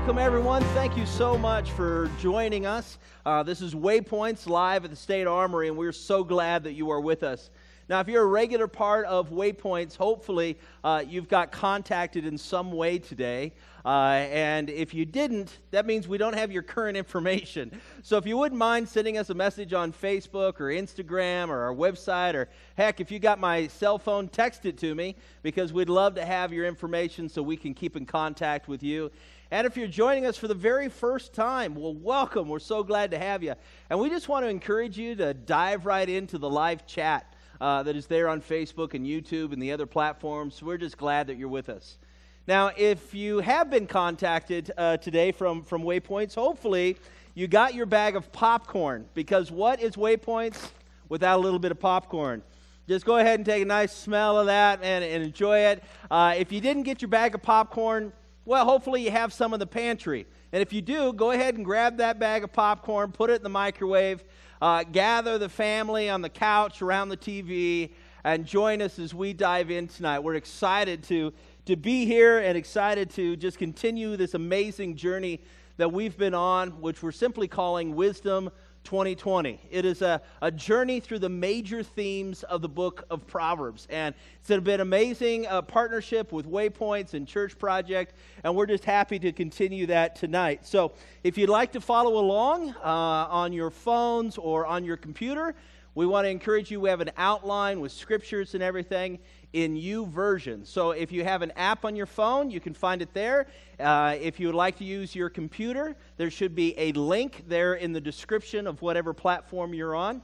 welcome everyone. Thank you so much for joining us. Uh, this is Waypoints live at the State Armory, and we're so glad that you are with us. Now, if you're a regular part of Waypoints, hopefully uh, you've got contacted in some way today. Uh, and if you didn't, that means we don't have your current information. So if you wouldn't mind sending us a message on Facebook or Instagram or our website, or heck, if you got my cell phone, text it to me because we'd love to have your information so we can keep in contact with you. And if you're joining us for the very first time, well, welcome. We're so glad to have you. And we just want to encourage you to dive right into the live chat uh, that is there on Facebook and YouTube and the other platforms. We're just glad that you're with us. Now, if you have been contacted uh, today from, from Waypoints, hopefully you got your bag of popcorn because what is Waypoints without a little bit of popcorn? Just go ahead and take a nice smell of that and, and enjoy it. Uh, if you didn't get your bag of popcorn, well, hopefully you have some in the pantry. And if you do, go ahead and grab that bag of popcorn, put it in the microwave, uh, gather the family on the couch around the TV, and join us as we dive in tonight. We're excited to, to be here and excited to just continue this amazing journey that we've been on, which we're simply calling Wisdom 2020. It is a, a journey through the major themes of the book of Proverbs. And it's been an amazing uh, partnership with Waypoints and Church Project, and we're just happy to continue that tonight. So if you'd like to follow along uh, on your phones or on your computer, we want to encourage you. We have an outline with scriptures and everything in YouVersion. So if you have an app on your phone, you can find it there. Uh, if you would like to use your computer, there should be a link there in the description of whatever platform you're on.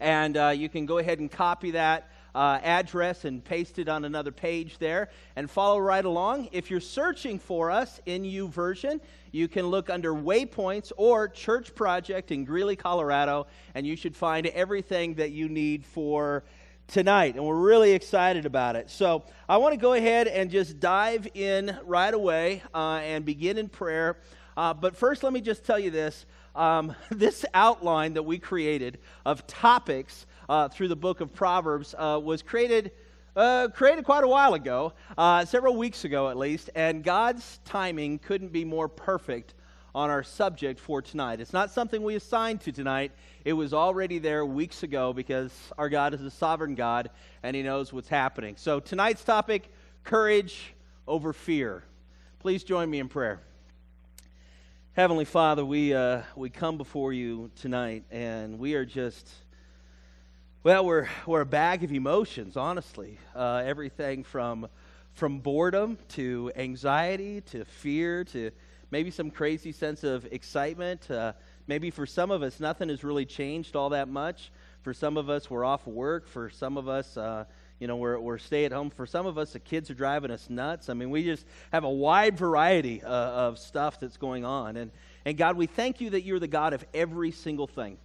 And uh, you can go ahead and copy that uh, address and paste it on another page there and follow right along. If you're searching for us in YouVersion, you can look under Waypoints or Church Project in Greeley, Colorado, and you should find everything that you need for tonight, and we're really excited about it. So I want to go ahead and just dive in right away uh, and begin in prayer. Uh, but first, let me just tell you this. Um, this outline that we created of topics uh, through the book of Proverbs uh, was created. Uh, created quite a while ago, uh, several weeks ago at least, and God's timing couldn't be more perfect on our subject for tonight. It's not something we assigned to tonight. It was already there weeks ago because our God is a sovereign God and He knows what's happening. So, tonight's topic courage over fear. Please join me in prayer. Heavenly Father, we, uh, we come before you tonight and we are just, well, we're, we're a bag of emotions, honestly. Uh, everything from, from boredom to anxiety to fear to maybe some crazy sense of excitement. Uh, maybe for some of us, nothing has really changed all that much. For some of us, we're off work. For some of us, uh, you know, we're, we're stay at home. For some of us, the kids are driving us nuts. I mean, we just have a wide variety uh, of stuff that's going on. And, and God, we thank you that you're the God of every single thing.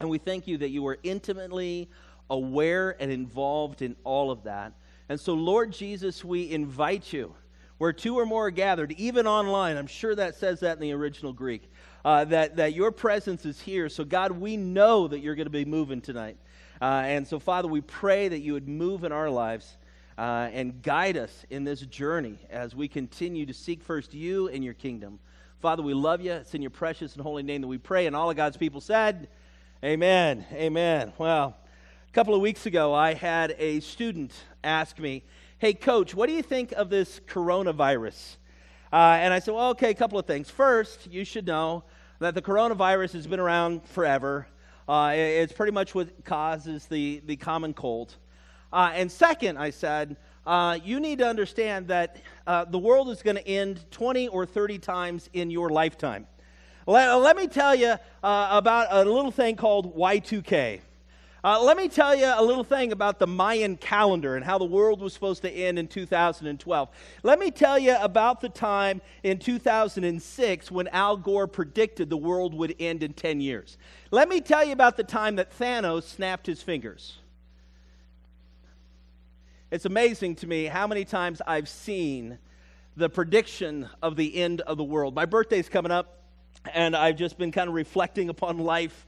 And we thank you that you are intimately aware and involved in all of that. And so, Lord Jesus, we invite you where two or more are gathered, even online. I'm sure that says that in the original Greek, uh, that, that your presence is here. So, God, we know that you're going to be moving tonight. Uh, and so, Father, we pray that you would move in our lives uh, and guide us in this journey as we continue to seek first you and your kingdom. Father, we love you. It's in your precious and holy name that we pray. And all of God's people said, Amen. Amen. Well, a couple of weeks ago, I had a student ask me, Hey, coach, what do you think of this coronavirus? Uh, and I said, Well, okay, a couple of things. First, you should know that the coronavirus has been around forever. Uh, it's pretty much what causes the, the common cold. Uh, and second, I said, uh, you need to understand that uh, the world is going to end 20 or 30 times in your lifetime. Let, let me tell you uh, about a little thing called Y2K. Uh, let me tell you a little thing about the Mayan calendar and how the world was supposed to end in 2012. Let me tell you about the time in 2006 when Al Gore predicted the world would end in 10 years. Let me tell you about the time that Thanos snapped his fingers. It's amazing to me how many times I've seen the prediction of the end of the world. My birthday's coming up, and I've just been kind of reflecting upon life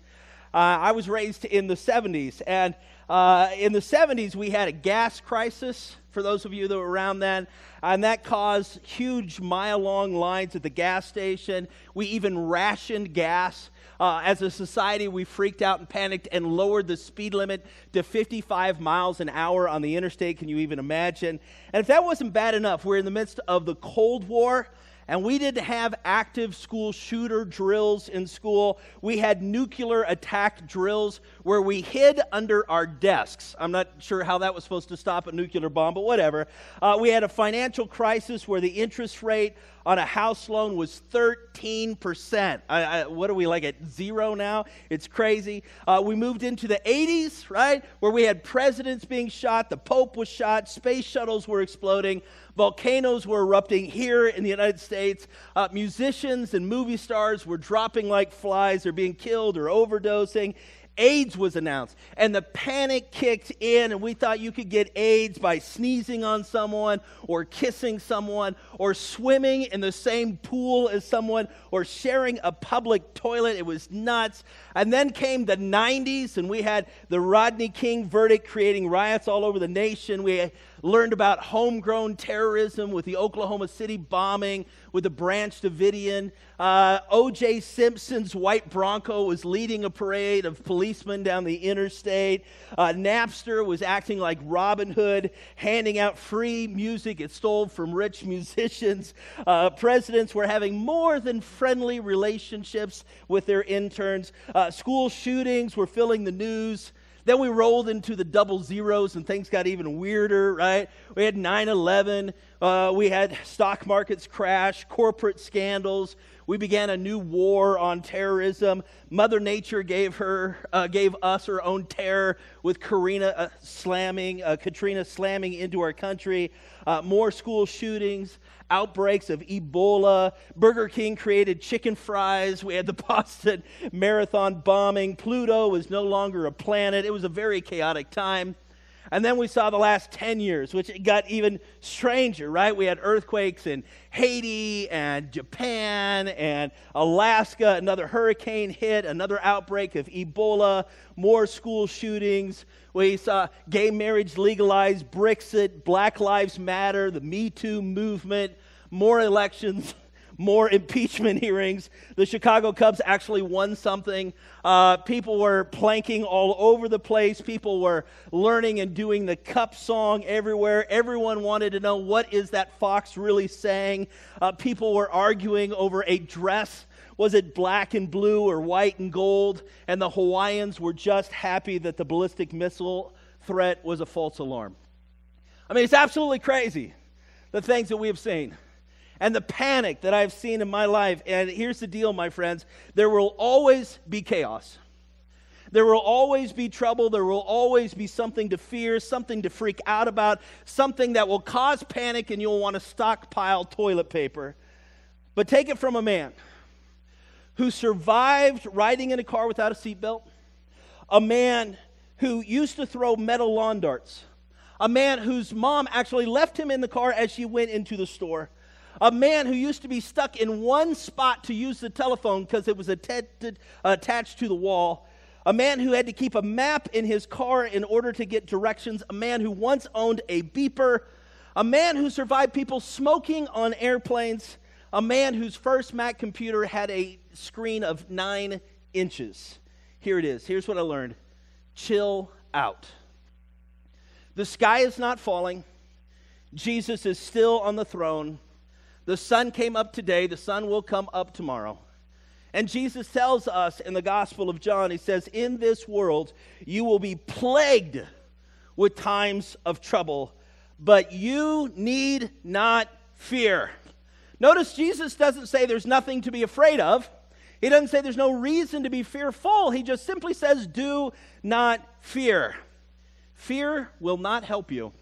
I was raised in the 70s, and uh, in the 70s, we had a gas crisis. for those of you that were around then. And that caused huge mile long lines at the gas station. We even rationed gas. Uh, as a society, we freaked out and panicked and lowered the speed limit to 55 miles an hour on the interstate. Can you even imagine? And if that wasn't bad enough, we're in the midst of the Cold War and we didn't have active school shooter drills in school. We had nuclear attack drills where we hid under our desks. I'm not sure how that was supposed to stop a nuclear bomb, but whatever. Uh, we had a financial crisis where the interest rate on a house loan was 13%. I, I, what are we like at zero now? It's crazy. Uh, we moved into the 80s, right, where we had presidents being shot, the Pope was shot, space shuttles were exploding. Volcanoes were erupting here in the United States. Uh, musicians and movie stars were dropping like flies or being killed or overdosing. AIDS was announced, and the panic kicked in, and we thought you could get AIDS by sneezing on someone, or kissing someone, or swimming in the same pool as someone, or sharing a public toilet. It was nuts. And then came the 90s, and we had the Rodney King verdict creating riots all over the nation. We learned about homegrown terrorism with the Oklahoma City bombing, with the Branch Davidian. Uh, O.J. Simpson's white Bronco was leading a parade of policemen down the interstate. Uh, Napster was acting like Robin Hood, handing out free music it stole from rich musicians. Uh, presidents were having more than friendly relationships with their interns. Uh, school shootings were filling the news. Then we rolled into the double zeros and things got even weirder, right? We had 9 11. Uh, we had stock markets crash, corporate scandals. We began a new war on terrorism. Mother Nature gave her, uh, gave us her own terror with Karina uh, slamming, uh, Katrina slamming into our country. Uh, more school shootings outbreaks of Ebola. Burger King created chicken fries. We had the Boston Marathon bombing. Pluto was no longer a planet. It was a very chaotic time. And then we saw the last 10 years, which got even stranger, right? We had earthquakes in Haiti and Japan and Alaska. Another hurricane hit, another outbreak of Ebola, more school shootings. We saw gay marriage legalized, Brexit, Black Lives Matter, the Me Too movement, more elections. more impeachment hearings. The Chicago Cubs actually won something. Uh, people were planking all over the place. People were learning and doing the cup song everywhere. Everyone wanted to know what is that fox really saying. Uh, people were arguing over a dress. Was it black and blue or white and gold? And the Hawaiians were just happy that the ballistic missile threat was a false alarm. I mean, it's absolutely crazy the things that we have seen and the panic that I've seen in my life. And here's the deal, my friends there will always be chaos. There will always be trouble. There will always be something to fear, something to freak out about, something that will cause panic, and you'll want to stockpile toilet paper. But take it from a man who survived riding in a car without a seatbelt, a man who used to throw metal lawn darts, a man whose mom actually left him in the car as she went into the store a man who used to be stuck in one spot to use the telephone because it was attached to the wall, a man who had to keep a map in his car in order to get directions, a man who once owned a beeper, a man who survived people smoking on airplanes, a man whose first Mac computer had a screen of nine inches. Here it is. Here's what I learned chill out. The sky is not falling. Jesus is still on the throne. The sun came up today, the sun will come up tomorrow. And Jesus tells us in the Gospel of John, He says, In this world you will be plagued with times of trouble, but you need not fear. Notice Jesus doesn't say there's nothing to be afraid of. He doesn't say there's no reason to be fearful. He just simply says, Do not fear. Fear will not help you.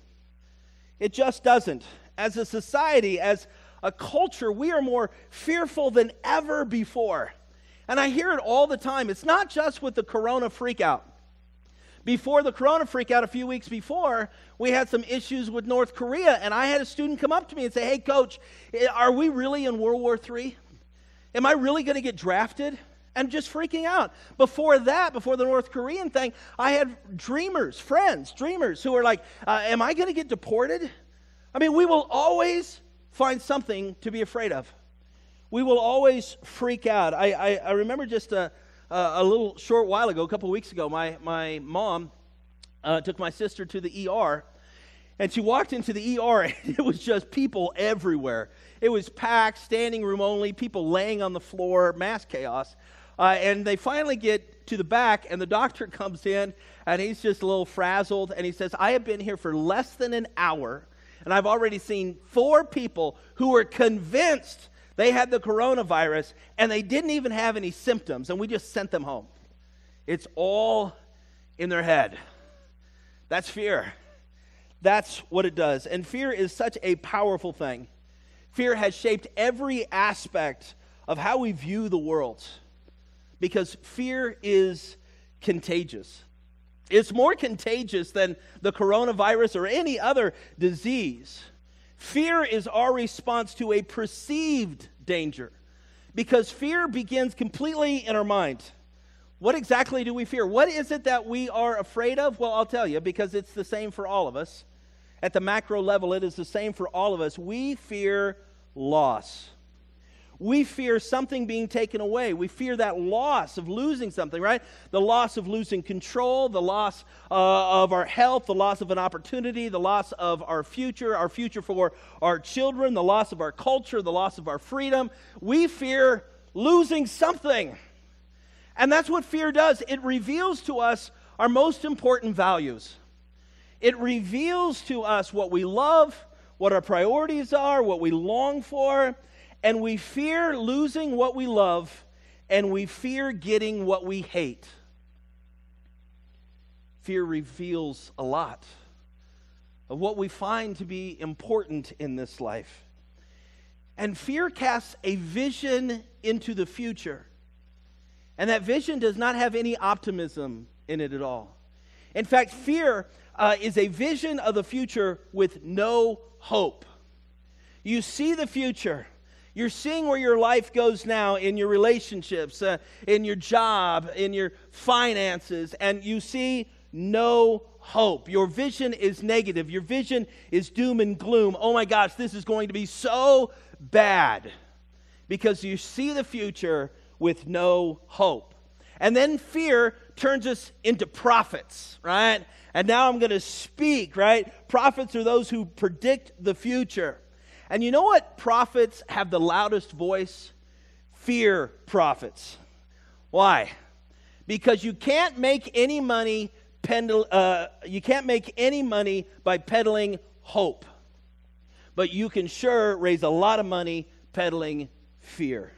It just doesn't. As a society, as a culture, we are more fearful than ever before. And I hear it all the time. It's not just with the corona freakout. Before the corona freakout, a few weeks before, we had some issues with North Korea, and I had a student come up to me and say, Hey, coach, eh, are we really in World War III? Am I really going to get drafted? And just freaking out. Before that, before the North Korean thing, I had dreamers, friends, dreamers who were like, uh, Am I going to get deported? I mean, we will always find something to be afraid of. We will always freak out. I, I, I remember just a, a, little short while ago, a couple weeks ago, my, my mom uh, took my sister to the ER, and she walked into the ER, and it was just people everywhere. It was packed, standing room only, people laying on the floor, mass chaos. Uh, and they finally get to the back, and the doctor comes in, and he's just a little frazzled, and he says, I have been here for less than an hour and I've already seen four people who were convinced they had the coronavirus and they didn't even have any symptoms, and we just sent them home. It's all in their head. That's fear. That's what it does. And fear is such a powerful thing. Fear has shaped every aspect of how we view the world because fear is contagious. It's more contagious than the coronavirus or any other disease. Fear is our response to a perceived danger because fear begins completely in our mind. What exactly do we fear? What is it that we are afraid of? Well, I'll tell you because it's the same for all of us. At the macro level, it is the same for all of us. We fear loss we fear something being taken away. We fear that loss of losing something, right? The loss of losing control, the loss uh, of our health, the loss of an opportunity, the loss of our future, our future for our children, the loss of our culture, the loss of our freedom. We fear losing something. And that's what fear does it reveals to us our most important values. It reveals to us what we love, what our priorities are, what we long for and we fear losing what we love, and we fear getting what we hate. Fear reveals a lot of what we find to be important in this life. And fear casts a vision into the future. And that vision does not have any optimism in it at all. In fact, fear uh, is a vision of the future with no hope. You see the future you're seeing where your life goes now in your relationships, uh, in your job, in your finances, and you see no hope. Your vision is negative. Your vision is doom and gloom. Oh my gosh, this is going to be so bad because you see the future with no hope. And then fear turns us into prophets, right? And now I'm going to speak, right? Prophets are those who predict the future. And you know what prophets have the loudest voice? Fear prophets. Why? Because you can't make any money uh, you can't make any money by peddling hope. But you can sure raise a lot of money peddling fear.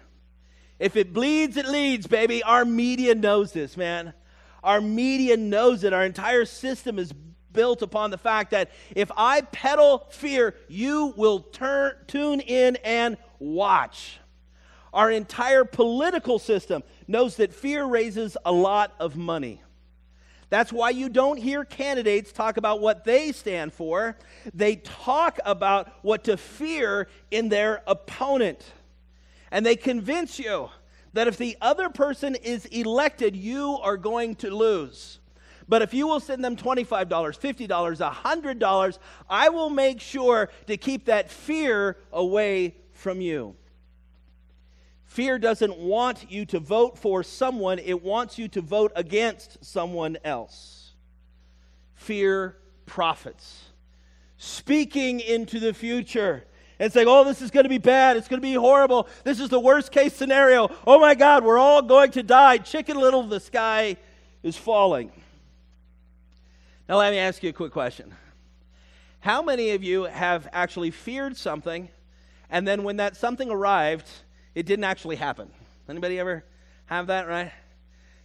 If it bleeds, it leads, baby. Our media knows this, man. Our media knows it. Our entire system is built upon the fact that if I peddle fear, you will turn, tune in and watch. Our entire political system knows that fear raises a lot of money. That's why you don't hear candidates talk about what they stand for. They talk about what to fear in their opponent. And they convince you that if the other person is elected, you are going to lose. But if you will send them $25, $50, $100, I will make sure to keep that fear away from you. Fear doesn't want you to vote for someone, it wants you to vote against someone else. Fear prophets. Speaking into the future and saying, oh, this is going to be bad. It's going to be horrible. This is the worst case scenario. Oh my God, we're all going to die. Chicken little, the sky is falling. Now, let me ask you a quick question. How many of you have actually feared something, and then when that something arrived, it didn't actually happen? Anybody ever have that, right?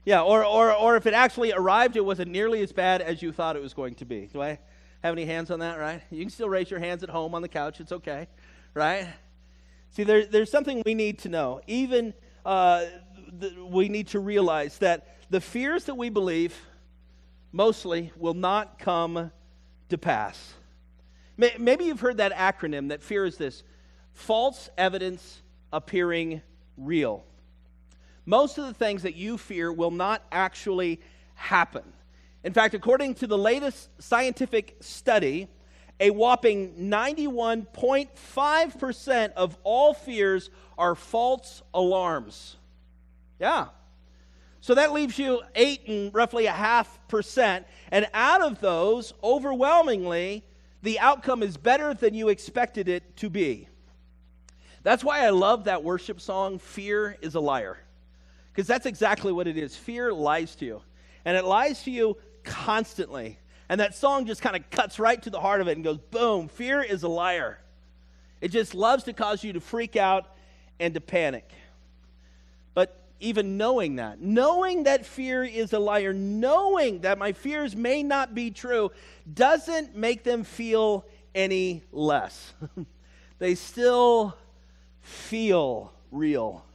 Yeah, or, or, or if it actually arrived, it wasn't nearly as bad as you thought it was going to be. Do I have any hands on that, right? You can still raise your hands at home on the couch. It's okay, right? See, there, there's something we need to know. Even uh, the, we need to realize that the fears that we believe mostly will not come to pass. Maybe you've heard that acronym that fear is this false evidence appearing real. Most of the things that you fear will not actually happen. In fact, according to the latest scientific study, a whopping 91.5% of all fears are false alarms. Yeah. So that leaves you eight and roughly a half percent. And out of those, overwhelmingly, the outcome is better than you expected it to be. That's why I love that worship song, Fear is a Liar. Because that's exactly what it is. Fear lies to you. And it lies to you constantly. And that song just kind of cuts right to the heart of it and goes, boom, fear is a liar. It just loves to cause you to freak out and to panic. Even knowing that, knowing that fear is a liar, knowing that my fears may not be true, doesn't make them feel any less. they still feel real.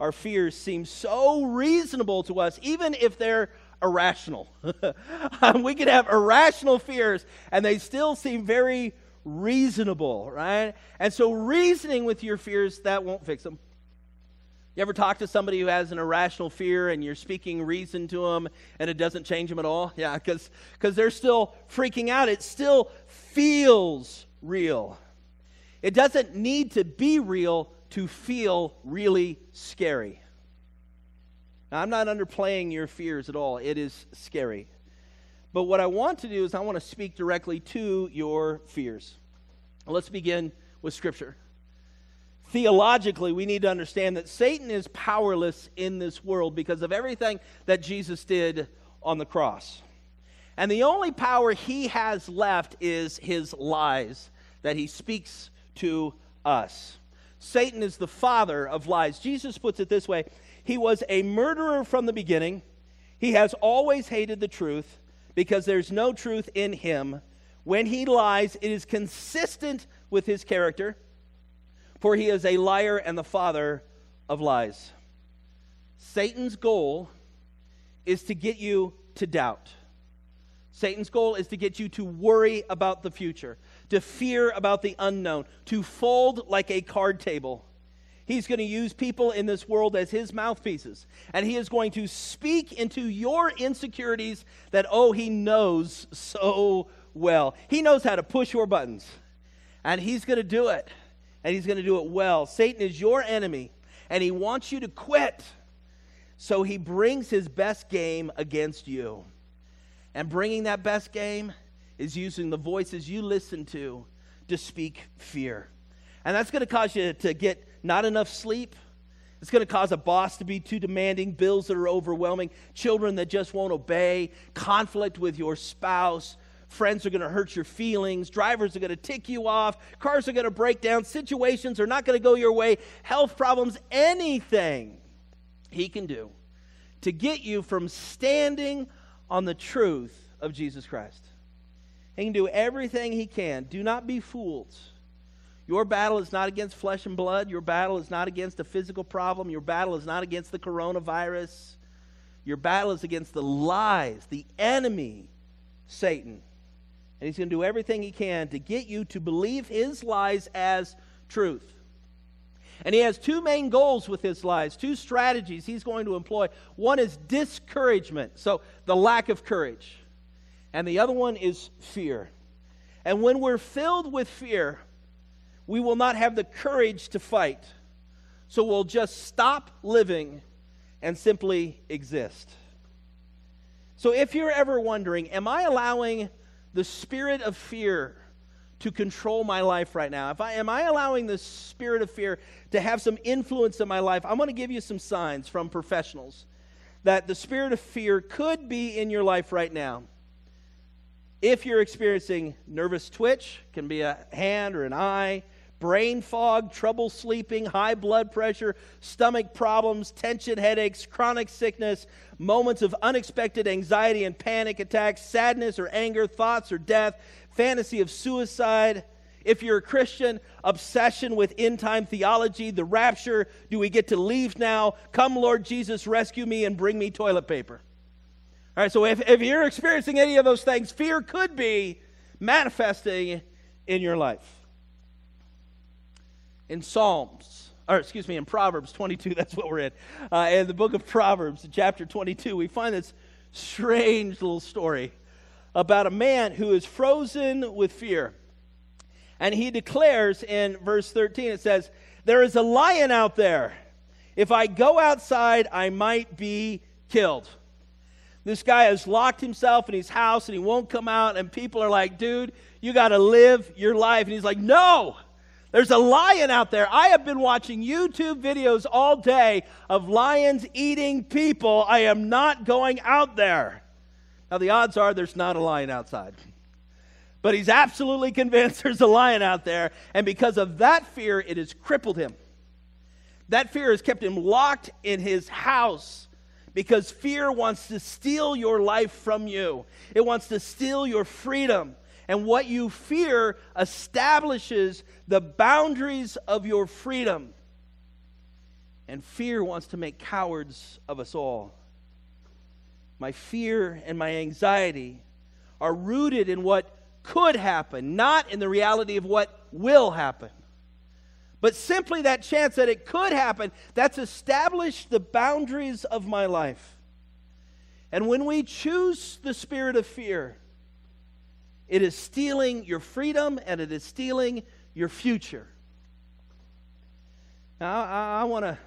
Our fears seem so reasonable to us, even if they're irrational. we can have irrational fears, and they still seem very reasonable, right? And so, reasoning with your fears, that won't fix them. You ever talk to somebody who has an irrational fear and you're speaking reason to them and it doesn't change them at all? Yeah, because they're still freaking out. It still feels real. It doesn't need to be real to feel really scary. Now, I'm not underplaying your fears at all, it is scary. But what I want to do is I want to speak directly to your fears. Let's begin with Scripture theologically, we need to understand that Satan is powerless in this world because of everything that Jesus did on the cross. And the only power he has left is his lies that he speaks to us. Satan is the father of lies. Jesus puts it this way He was a murderer from the beginning. He has always hated the truth because there's no truth in him. When he lies, it is consistent with his character for he is a liar and the father of lies. Satan's goal is to get you to doubt. Satan's goal is to get you to worry about the future, to fear about the unknown, to fold like a card table. He's going to use people in this world as his mouthpieces. And he is going to speak into your insecurities that, oh, he knows so well. He knows how to push your buttons. And he's going to do it and he's going to do it well. Satan is your enemy, and he wants you to quit. So he brings his best game against you. And bringing that best game is using the voices you listen to to speak fear. And that's going to cause you to get not enough sleep. It's going to cause a boss to be too demanding, bills that are overwhelming, children that just won't obey, conflict with your spouse, Friends are going to hurt your feelings. Drivers are going to tick you off. Cars are going to break down. Situations are not going to go your way. Health problems, anything he can do to get you from standing on the truth of Jesus Christ. He can do everything he can. Do not be fooled. Your battle is not against flesh and blood. Your battle is not against a physical problem. Your battle is not against the coronavirus. Your battle is against the lies, the enemy, Satan. And he's going to do everything he can to get you to believe his lies as truth. And he has two main goals with his lies, two strategies he's going to employ. One is discouragement, so the lack of courage. And the other one is fear. And when we're filled with fear, we will not have the courage to fight. So we'll just stop living and simply exist. So if you're ever wondering, am I allowing the spirit of fear to control my life right now? If I am I allowing the spirit of fear to have some influence in my life? I'm going to give you some signs from professionals that the spirit of fear could be in your life right now. If you're experiencing nervous twitch, can be a hand or an eye, brain fog, trouble sleeping, high blood pressure, stomach problems, tension headaches, chronic sickness, moments of unexpected anxiety and panic attacks, sadness or anger, thoughts or death, fantasy of suicide. If you're a Christian, obsession with end time theology, the rapture, do we get to leave now? Come, Lord Jesus, rescue me and bring me toilet paper. All right, so if, if you're experiencing any of those things, fear could be manifesting in your life. In Psalms, or excuse me, in Proverbs 22, that's what we're in. Uh, in the book of Proverbs, chapter 22, we find this strange little story about a man who is frozen with fear. And he declares in verse 13, it says, There is a lion out there. If I go outside, I might be killed. This guy has locked himself in his house and he won't come out. And people are like, dude, you got to live your life. And he's like, no, there's a lion out there. I have been watching YouTube videos all day of lions eating people. I am not going out there. Now, the odds are there's not a lion outside. But he's absolutely convinced there's a lion out there. And because of that fear, it has crippled him. That fear has kept him locked in his house because fear wants to steal your life from you, it wants to steal your freedom. And what you fear establishes the boundaries of your freedom. And fear wants to make cowards of us all. My fear and my anxiety are rooted in what could happen, not in the reality of what will happen. But simply that chance that it could happen, that's established the boundaries of my life. And when we choose the spirit of fear, it is stealing your freedom and it is stealing your future. Now, I, I want to.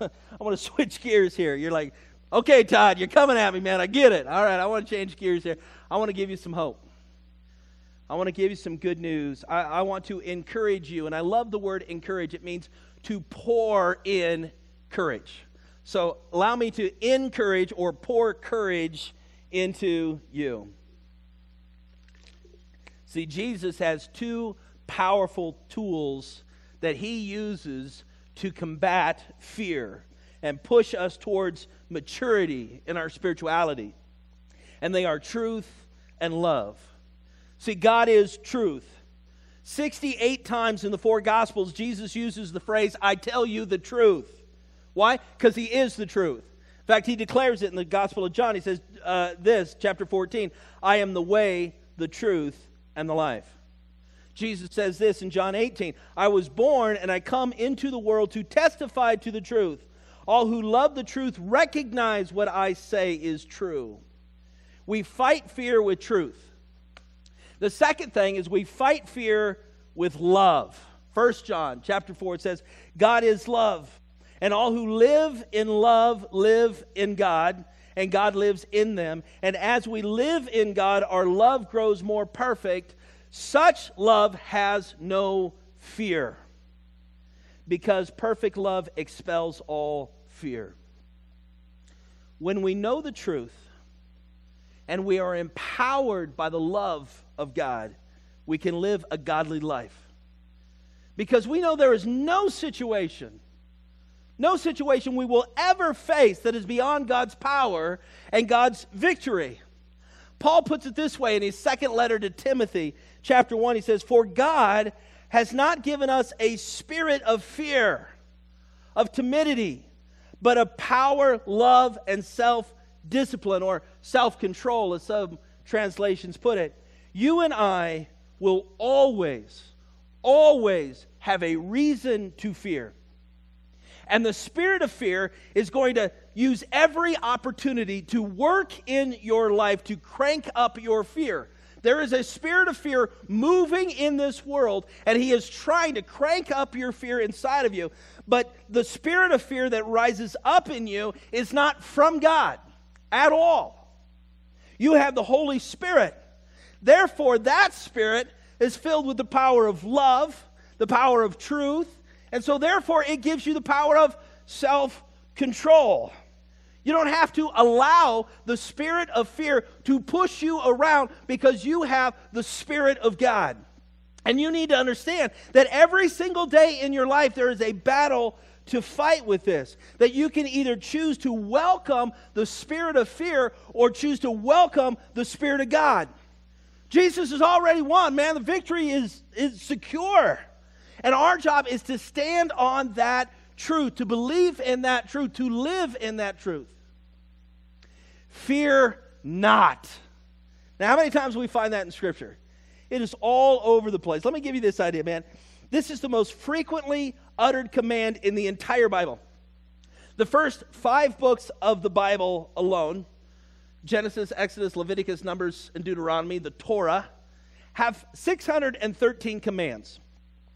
I want to switch gears here. You're like, okay, Todd, you're coming at me, man. I get it. All right, I want to change gears here. I want to give you some hope. I want to give you some good news. I, I, want to encourage you, and I love the word encourage. It means to pour in courage. So allow me to encourage or pour courage into you. See, Jesus has two powerful tools that he uses to combat fear and push us towards maturity in our spirituality. And they are truth and love. See, God is truth. 68 times in the four Gospels, Jesus uses the phrase, I tell you the truth. Why? Because he is the truth. In fact, he declares it in the Gospel of John. He says uh, this, chapter 14 I am the way, the truth, and the life. Jesus says this in John 18 I was born and I come into the world to testify to the truth. All who love the truth recognize what I say is true. We fight fear with truth. The second thing is we fight fear with love. First John chapter 4 it says, God is love, and all who live in love live in God, and God lives in them. And as we live in God, our love grows more perfect. Such love has no fear, because perfect love expels all fear. When we know the truth and we are empowered by the love of God, we can live a godly life. Because we know there is no situation, no situation we will ever face that is beyond God's power and God's victory. Paul puts it this way in his second letter to Timothy, chapter 1. He says, For God has not given us a spirit of fear, of timidity, but of power, love, and self discipline, or self control, as some translations put it you and I will always, always have a reason to fear. And the spirit of fear is going to use every opportunity to work in your life to crank up your fear. There is a spirit of fear moving in this world, and he is trying to crank up your fear inside of you. But the spirit of fear that rises up in you is not from God at all. You have the Holy Spirit Therefore, that spirit is filled with the power of love, the power of truth, and so therefore it gives you the power of self control. You don't have to allow the spirit of fear to push you around because you have the spirit of God. And you need to understand that every single day in your life there is a battle to fight with this. That you can either choose to welcome the spirit of fear or choose to welcome the spirit of God. Jesus has already won, man. The victory is, is secure. And our job is to stand on that truth, to believe in that truth, to live in that truth. Fear not. Now, how many times we find that in Scripture? It is all over the place. Let me give you this idea, man. This is the most frequently uttered command in the entire Bible. The first five books of the Bible alone Genesis, Exodus, Leviticus, Numbers, and Deuteronomy, the Torah, have 613 commands.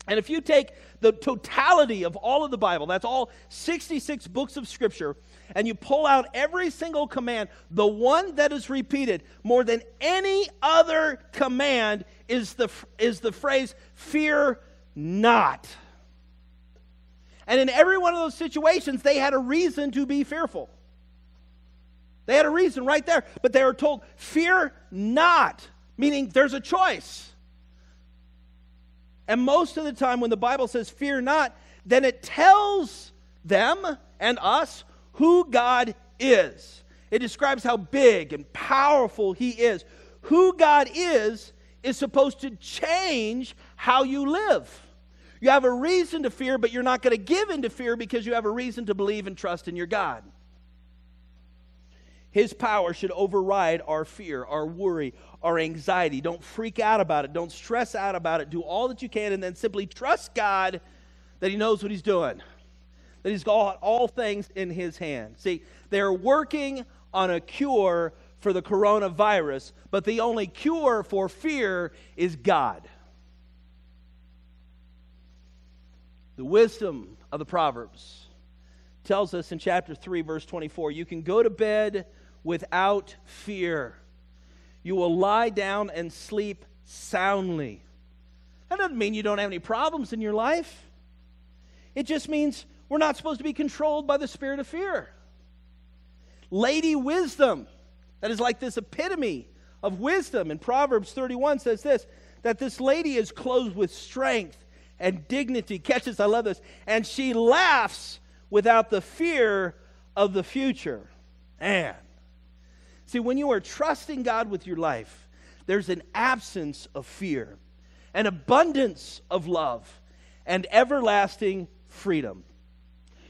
And if you take the totality of all of the Bible, that's all 66 books of Scripture, and you pull out every single command, the one that is repeated more than any other command is the, is the phrase, fear not. And in every one of those situations, they had a reason to be fearful. They had a reason right there, but they were told, fear not, meaning there's a choice. And most of the time, when the Bible says fear not, then it tells them and us who God is. It describes how big and powerful He is. Who God is is supposed to change how you live. You have a reason to fear, but you're not going to give into fear because you have a reason to believe and trust in your God. His power should override our fear, our worry, our anxiety. Don't freak out about it. Don't stress out about it. Do all that you can and then simply trust God that He knows what He's doing, that He's got all things in His hand. See, they're working on a cure for the coronavirus, but the only cure for fear is God. The wisdom of the Proverbs tells us in chapter 3, verse 24 you can go to bed without fear. You will lie down and sleep soundly. That doesn't mean you don't have any problems in your life. It just means we're not supposed to be controlled by the spirit of fear. Lady Wisdom, that is like this epitome of wisdom in Proverbs 31 says this that this lady is clothed with strength and dignity. Catch this, I love this. And she laughs without the fear of the future. And See, when you are trusting God with your life, there's an absence of fear, an abundance of love, and everlasting freedom.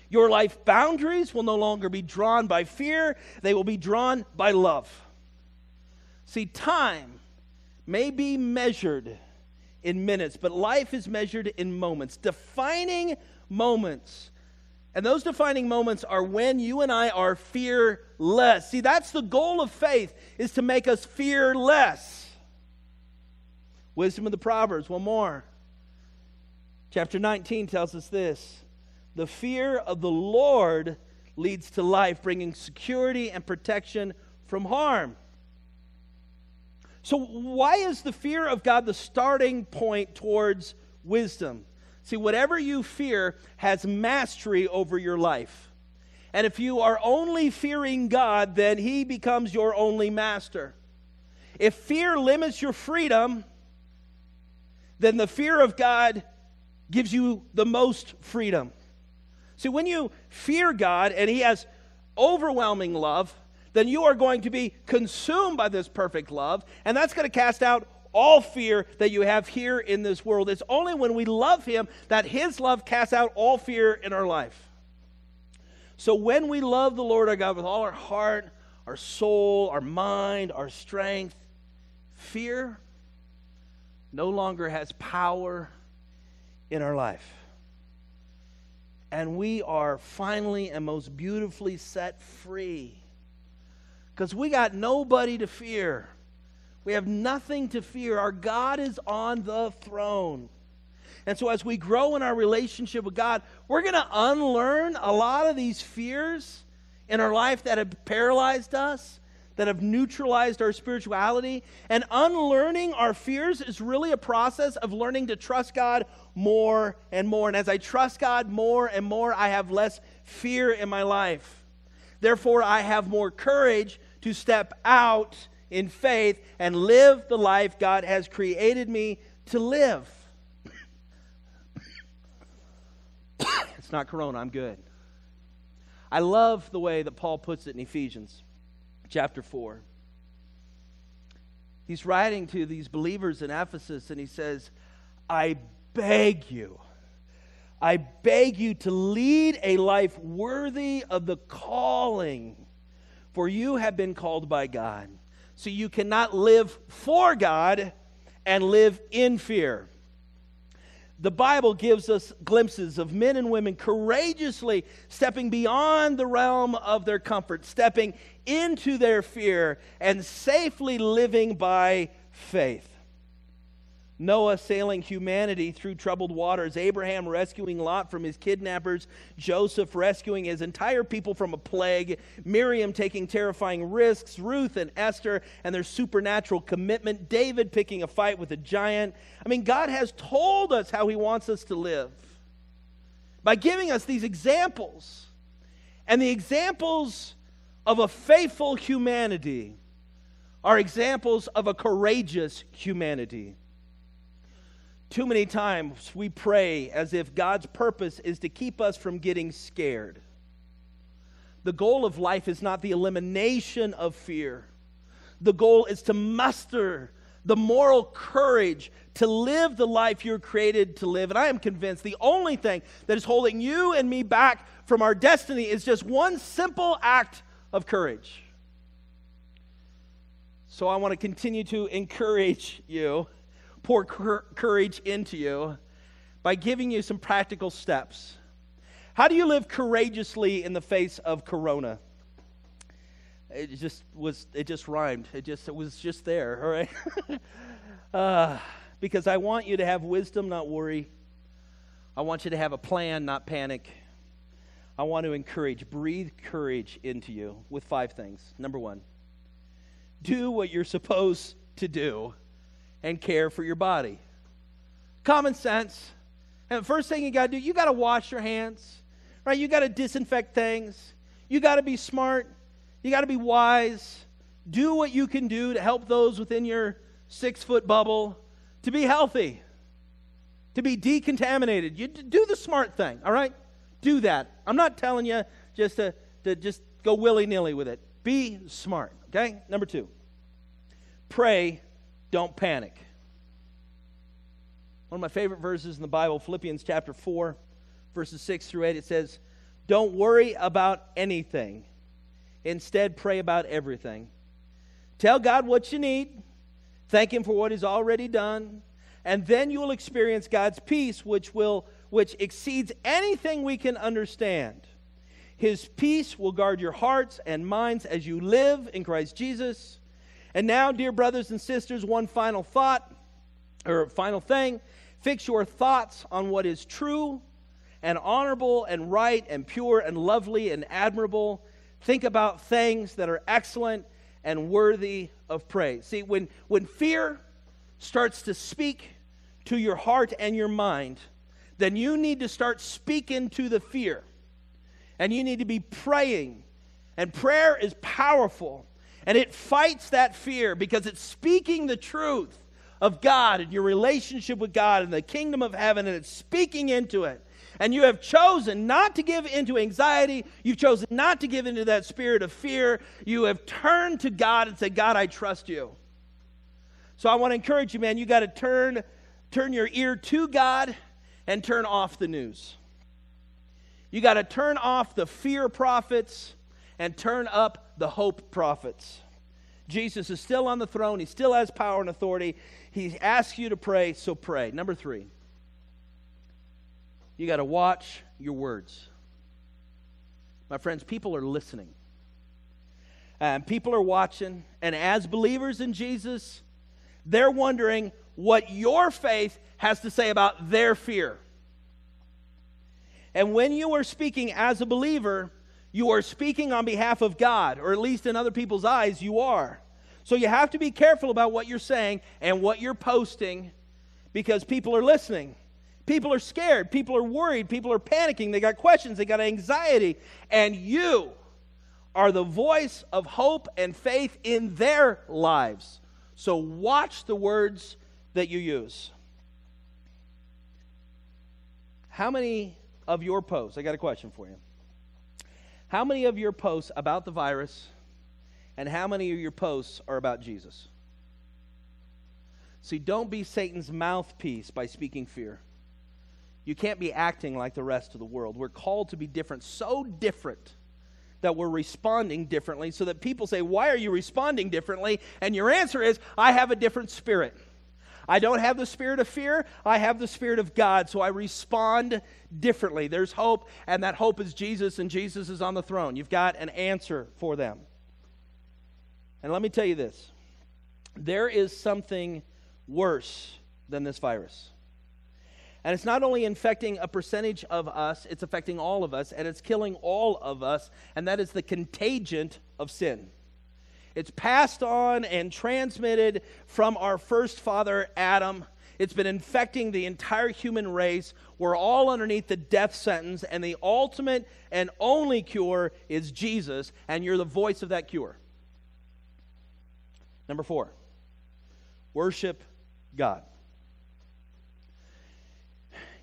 Your life boundaries will no longer be drawn by fear, they will be drawn by love. See, time may be measured in minutes, but life is measured in moments, defining moments and those defining moments are when you and I are fearless. See, that's the goal of faith is to make us fearless. Wisdom of the Proverbs, one more. Chapter 19 tells us this The fear of the Lord leads to life, bringing security and protection from harm. So, why is the fear of God the starting point towards wisdom? See, whatever you fear has mastery over your life. And if you are only fearing God, then He becomes your only master. If fear limits your freedom, then the fear of God gives you the most freedom. See, when you fear God and He has overwhelming love, then you are going to be consumed by this perfect love, and that's going to cast out all fear that you have here in this world. It's only when we love Him that His love casts out all fear in our life. So when we love the Lord our God with all our heart, our soul, our mind, our strength, fear no longer has power in our life. And we are finally and most beautifully set free. Because we got nobody to fear. We have nothing to fear. Our God is on the throne. And so, as we grow in our relationship with God, we're going to unlearn a lot of these fears in our life that have paralyzed us, that have neutralized our spirituality. And unlearning our fears is really a process of learning to trust God more and more. And as I trust God more and more, I have less fear in my life. Therefore, I have more courage to step out in faith and live the life God has created me to live. it's not corona, I'm good. I love the way that Paul puts it in Ephesians chapter 4. He's writing to these believers in Ephesus and he says, I beg you, I beg you to lead a life worthy of the calling, for you have been called by God. So you cannot live for God and live in fear. The Bible gives us glimpses of men and women courageously stepping beyond the realm of their comfort, stepping into their fear, and safely living by faith. Noah sailing humanity through troubled waters, Abraham rescuing Lot from his kidnappers, Joseph rescuing his entire people from a plague, Miriam taking terrifying risks, Ruth and Esther and their supernatural commitment, David picking a fight with a giant. I mean, God has told us how he wants us to live by giving us these examples. And the examples of a faithful humanity are examples of a courageous humanity. Too many times we pray as if God's purpose is to keep us from getting scared. The goal of life is not the elimination of fear, the goal is to muster the moral courage to live the life you're created to live. And I am convinced the only thing that is holding you and me back from our destiny is just one simple act of courage. So I want to continue to encourage you pour courage into you by giving you some practical steps. How do you live courageously in the face of corona? It just was it just rhymed. It just it was just there, all right? uh, because I want you to have wisdom, not worry. I want you to have a plan, not panic. I want to encourage, breathe courage into you with five things. Number 1. Do what you're supposed to do and care for your body. Common sense. And first thing you got to do, you got to wash your hands, right? You got to disinfect things. You got to be smart. You got to be wise. Do what you can do to help those within your six foot bubble to be healthy, to be decontaminated. You do the smart thing, all right? Do that. I'm not telling you just to, to just go willy nilly with it. Be smart, okay? Number two, pray don't panic. One of my favorite verses in the Bible, Philippians chapter 4, verses 6 through 8, it says, Don't worry about anything. Instead, pray about everything. Tell God what you need, thank Him for what He's already done, and then you will experience God's peace, which, will, which exceeds anything we can understand. His peace will guard your hearts and minds as you live in Christ Jesus. And now, dear brothers and sisters, one final thought or final thing fix your thoughts on what is true and honorable and right and pure and lovely and admirable. Think about things that are excellent and worthy of praise. See, when, when fear starts to speak to your heart and your mind, then you need to start speaking to the fear. And you need to be praying. And prayer is powerful. And it fights that fear because it's speaking the truth of God and your relationship with God and the kingdom of heaven, and it's speaking into it. And you have chosen not to give into anxiety. You've chosen not to give into that spirit of fear. You have turned to God and said, God, I trust you. So I want to encourage you, man, you got to turn, turn your ear to God and turn off the news. You got to turn off the fear prophets and turn up the hope prophets. Jesus is still on the throne. He still has power and authority. He asks you to pray, so pray. Number three, you got to watch your words. My friends, people are listening. And people are watching. And as believers in Jesus, they're wondering what your faith has to say about their fear. And when you are speaking as a believer, you are speaking on behalf of God, or at least in other people's eyes, you are. So you have to be careful about what you're saying and what you're posting because people are listening. People are scared. People are worried. People are panicking. They got questions. They got anxiety. And you are the voice of hope and faith in their lives. So watch the words that you use. How many of your posts? I got a question for you. How many of your posts about the virus and how many of your posts are about Jesus? See, don't be Satan's mouthpiece by speaking fear. You can't be acting like the rest of the world. We're called to be different, so different that we're responding differently, so that people say, Why are you responding differently? And your answer is, I have a different spirit. I don't have the spirit of fear, I have the spirit of God, so I respond differently. There's hope, and that hope is Jesus, and Jesus is on the throne. You've got an answer for them. And let me tell you this there is something worse than this virus. And it's not only infecting a percentage of us, it's affecting all of us, and it's killing all of us, and that is the contagion of sin. It's passed on and transmitted from our first father, Adam. It's been infecting the entire human race. We're all underneath the death sentence, and the ultimate and only cure is Jesus, and you're the voice of that cure. Number four, worship God.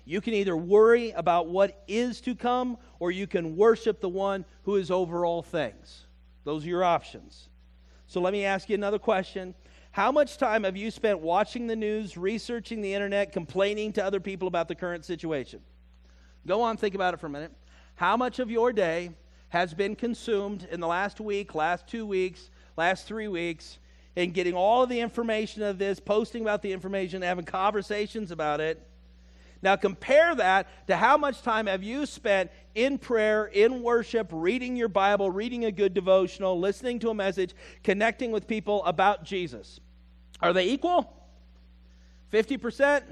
You can either worry about what is to come, or you can worship the one who is over all things. Those are your options. So let me ask you another question. How much time have you spent watching the news, researching the internet, complaining to other people about the current situation? Go on, think about it for a minute. How much of your day has been consumed in the last week, last two weeks, last three weeks, in getting all of the information of this, posting about the information, having conversations about it? Now compare that to how much time have you spent in prayer, in worship, reading your Bible, reading a good devotional, listening to a message, connecting with people about Jesus. Are they equal? 50%?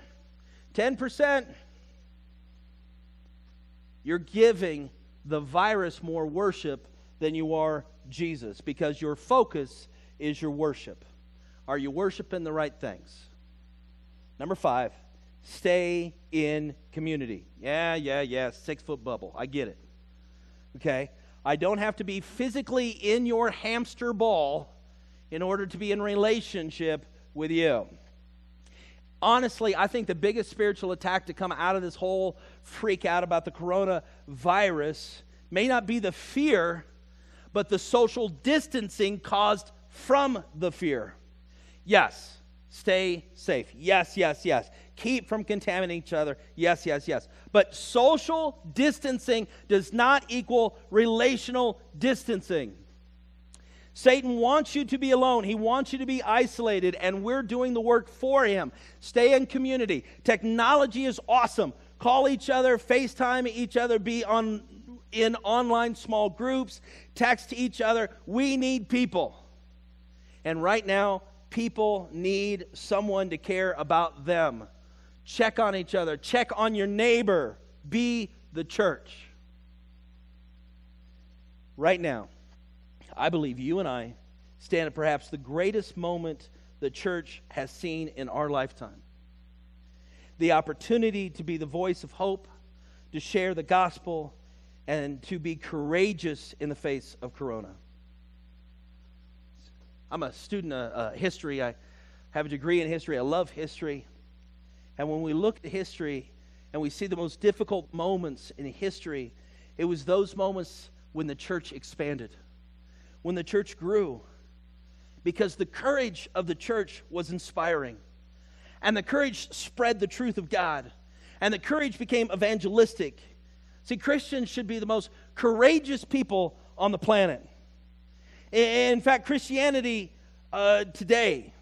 10%? You're giving the virus more worship than you are Jesus because your focus is your worship. Are you worshiping the right things? Number five, stay in community. Yeah, yeah, yeah, six foot bubble. I get it. Okay? I don't have to be physically in your hamster ball in order to be in relationship with you. Honestly, I think the biggest spiritual attack to come out of this whole freak out about the coronavirus may not be the fear, but the social distancing caused from the fear. Yes, stay safe. Yes, yes, yes keep from contaminating each other. Yes, yes, yes. But social distancing does not equal relational distancing. Satan wants you to be alone. He wants you to be isolated, and we're doing the work for him. Stay in community. Technology is awesome. Call each other, FaceTime each other, be on in online small groups, text each other. We need people. And right now, people need someone to care about them. Check on each other, check on your neighbor. Be the church. Right now, I believe you and I stand at perhaps the greatest moment the church has seen in our lifetime. The opportunity to be the voice of hope, to share the gospel, and to be courageous in the face of Corona. I'm a student of uh, history. I have a degree in history. I love history. And when we look at history and we see the most difficult moments in history, it was those moments when the church expanded, when the church grew, because the courage of the church was inspiring. And the courage spread the truth of God. And the courage became evangelistic. See, Christians should be the most courageous people on the planet. In fact, Christianity uh, today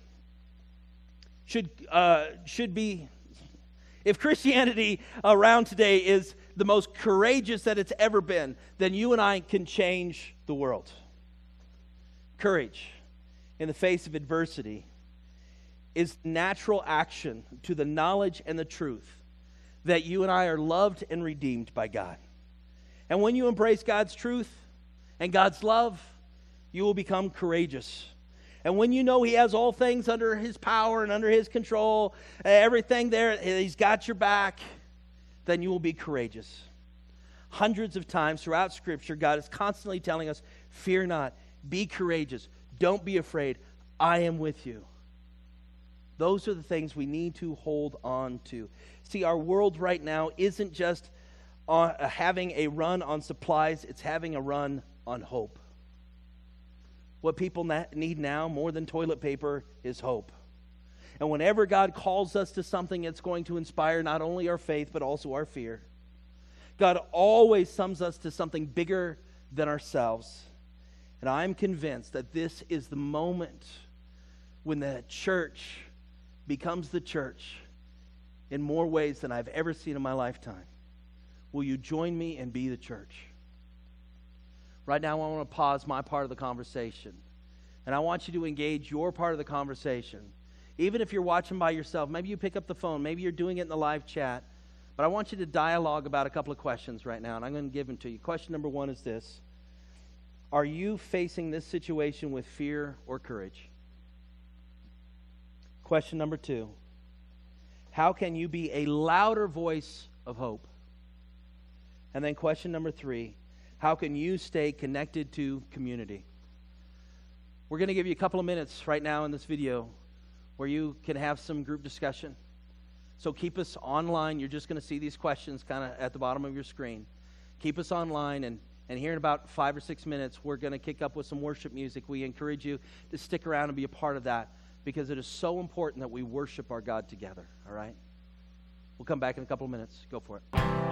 should, uh, should be if Christianity around today is the most courageous that it's ever been, then you and I can change the world. Courage in the face of adversity is natural action to the knowledge and the truth that you and I are loved and redeemed by God. And when you embrace God's truth and God's love, you will become courageous. And when you know He has all things under His power and under His control, everything there, He's got your back, then you will be courageous. Hundreds of times throughout Scripture, God is constantly telling us, Fear not, be courageous, don't be afraid, I am with you. Those are the things we need to hold on to. See, our world right now isn't just uh, having a run on supplies, it's having a run on hope. What people need now more than toilet paper is hope. And whenever God calls us to something, it's going to inspire not only our faith, but also our fear. God always sums us to something bigger than ourselves. And I'm convinced that this is the moment when the church becomes the church in more ways than I've ever seen in my lifetime. Will you join me and be the church? Right now, I want to pause my part of the conversation. And I want you to engage your part of the conversation. Even if you're watching by yourself, maybe you pick up the phone, maybe you're doing it in the live chat. But I want you to dialogue about a couple of questions right now, and I'm going to give them to you. Question number one is this Are you facing this situation with fear or courage? Question number two How can you be a louder voice of hope? And then question number three How can you stay connected to community? We're going to give you a couple of minutes right now in this video where you can have some group discussion. So keep us online. You're just going to see these questions kind of at the bottom of your screen. Keep us online, and, and here in about five or six minutes, we're going to kick up with some worship music. We encourage you to stick around and be a part of that because it is so important that we worship our God together, all right? We'll come back in a couple of minutes. Go for it.